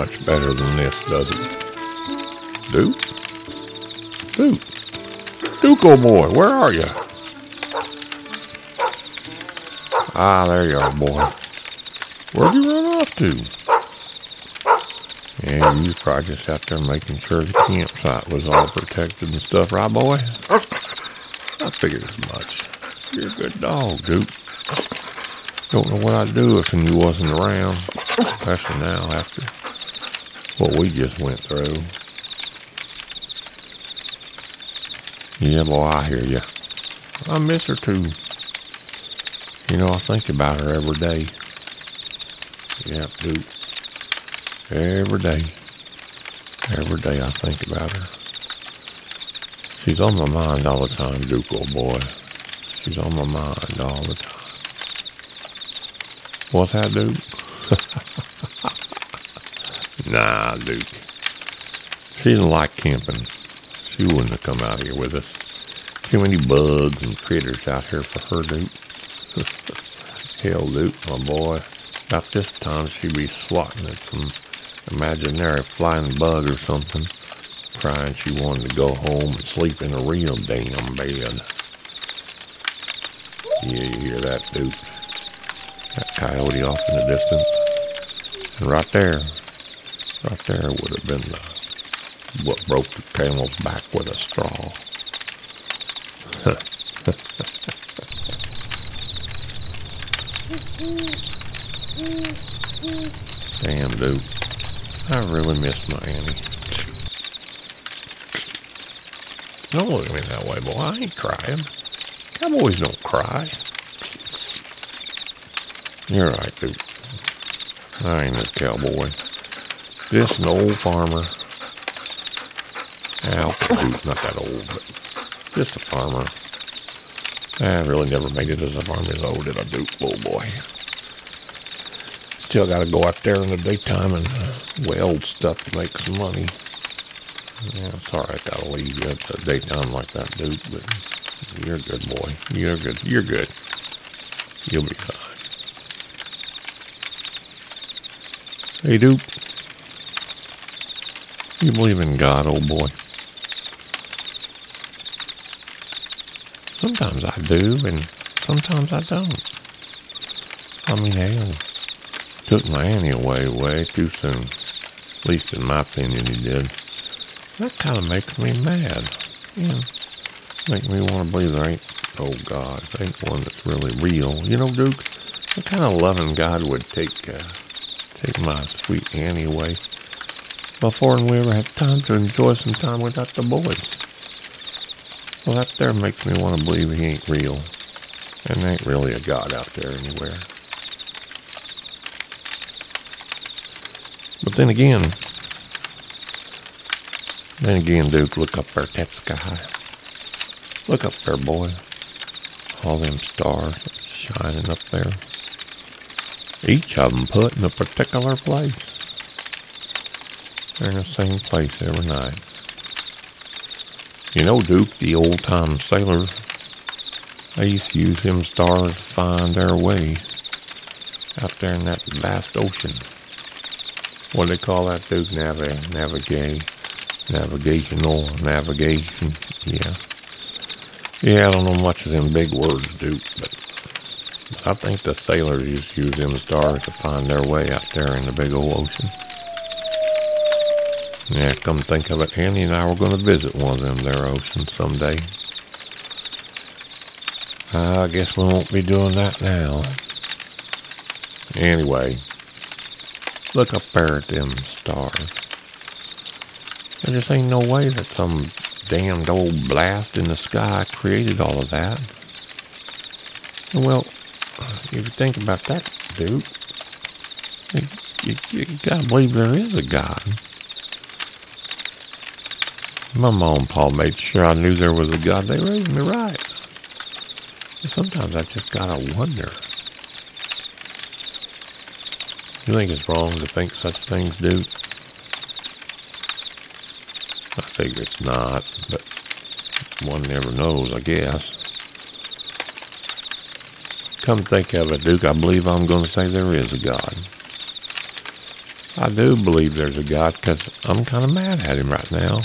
much better than this, does it? Duke? Duke? Duke, old boy, where are you? Ah, there you are, boy. Where'd you run off to? Yeah, you was probably just out there making sure the campsite was all protected and stuff, right, boy? I figured as much. You're a good dog, Duke. Don't know what I'd do if you wasn't around, especially now after what we just went through. Yeah, boy, I hear you. I miss her too. You know, I think about her every day. Yep, Duke. Every day. Every day I think about her. She's on my mind all the time, Duke, old boy. She's on my mind all the time. What's that, Duke? nah, Duke. She didn't like camping. She wouldn't have come out here with us. Too many bugs and critters out here for her, Duke. Hell, Duke, my boy. About this time she'd be swatting at some imaginary flying bug or something, crying she wanted to go home and sleep in a real damn bed. Yeah, you hear that, Duke? That coyote off in the distance. And right there, right there would have been the, what broke the camel's back with a straw. Damn, dude. I really miss my Annie. Don't look at me that way, boy. I ain't crying. Cowboys don't cry. You're right, dude. I ain't a cowboy. Just an old farmer. Al, dude, not that old, but just a farmer. I really never made it as a farmer though, did I, Duke? Oh boy. Still got to go out there in the daytime and uh, weld stuff to make some money. Yeah, sorry I got to leave you at the daytime like that, Duke, but you're a good boy. You're good. You're good. You'll be fine. Hey, Duke. You believe in God, old boy? Sometimes I do, and sometimes I don't. I mean, hell, took my Annie away way too soon. At least in my opinion, he did. That kind of makes me mad. You know, make me want to believe there ain't, oh God, there ain't one that's really real. You know, Duke, what kind of loving God would take, uh, take my sweet Annie away before we ever had time to enjoy some time without the boys? Well, that there makes me want to believe he ain't real. And there ain't really a God out there anywhere. But then again, then again, Duke, look up there at that sky. Look up there, boy. All them stars shining up there. Each of them put in a particular place. They're in the same place every night. You know, Duke, the old-time sailors, they used to use them stars to find their way out there in that vast ocean. What do they call that, Duke? Navi- navigate, navigational navigation. Yeah. Yeah, I don't know much of them big words, Duke, but I think the sailors used to use them stars to find their way out there in the big old ocean. Yeah, come think of it, Annie and I were going to visit one of them there oceans someday. I guess we won't be doing that now. Anyway, look up there at them stars. There just ain't no way that some damned old blast in the sky created all of that. Well, if you think about that, dude, you, you, you gotta believe there is a God. My mom and pa made sure I knew there was a God. They raised me right. Sometimes I just gotta wonder. You think it's wrong to think such things, Duke? I figure it's not, but one never knows, I guess. come think of it, Duke, I believe I'm going to say there is a God. I do believe there's a God because I'm kind of mad at him right now.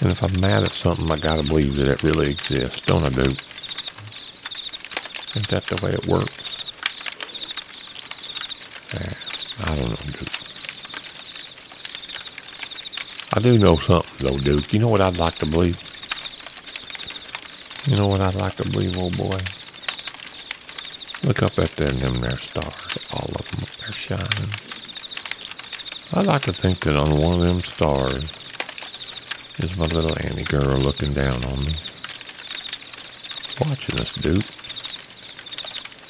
And if I'm mad at something, I got to believe that it really exists, don't I, Duke? Ain't that the way it works? I don't know, Duke. I do know something, though, Duke. You know what I'd like to believe? You know what I'd like to believe, old boy? Look up at them, them there stars, all of them up there shining. I'd like to think that on one of them stars is my little Annie girl looking down on me. Watching us, Duke.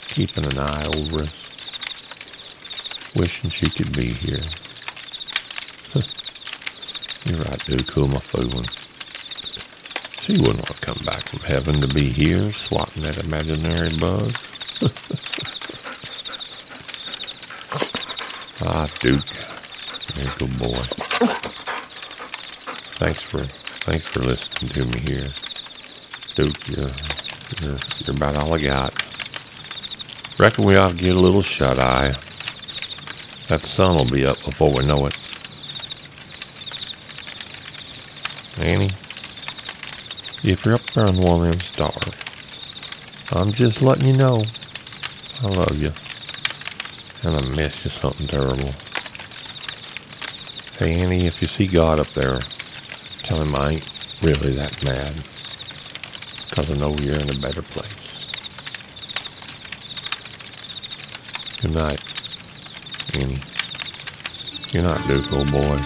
Keeping an eye over us. Wishing she could be here. You're right, Duke. Who am I fooling? She wouldn't want to come back from heaven to be here swatting that imaginary bug. ah, Duke. Good boy. Thanks for thanks for listening to me here. Duke, you're you're you're about all I got. Reckon we ought to get a little shut eye. That sun will be up before we know it. Annie, if you're up there on one of them stars, I'm just letting you know I love you. And I miss you something terrible. Hey Annie, if you see God up there, tell him I ain't really that mad. Cause I know you're in a better place. Good night, Annie. Good night, Duke, old boy.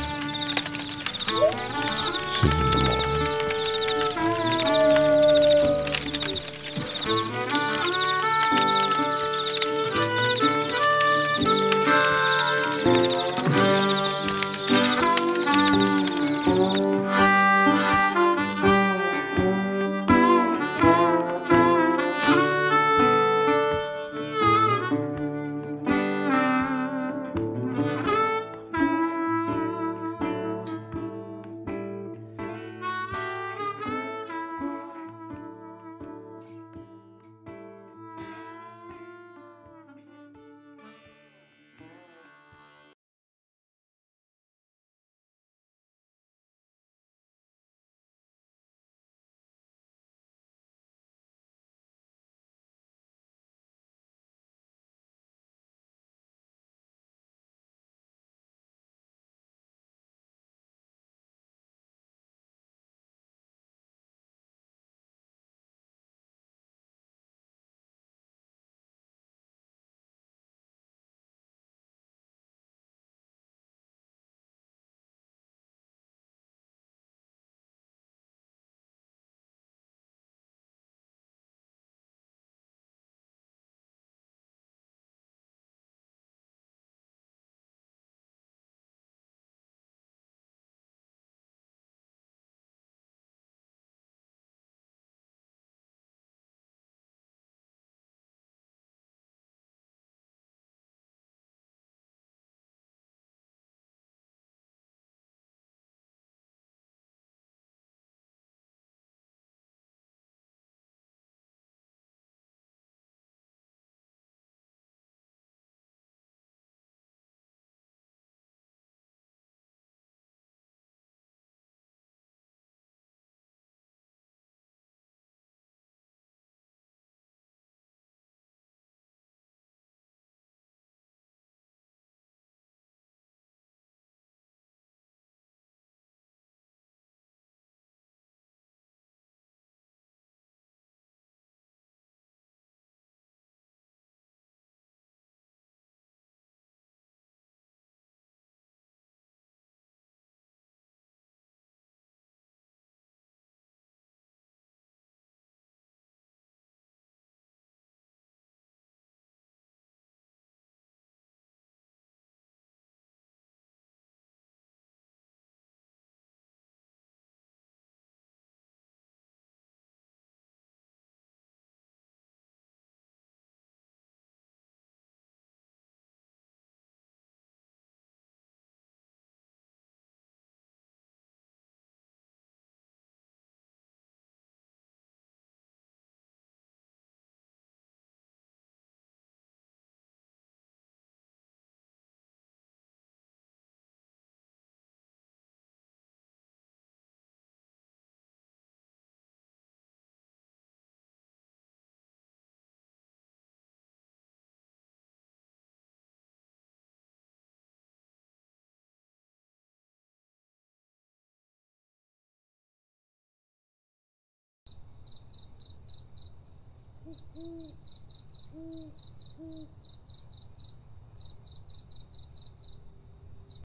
Mm-hmm.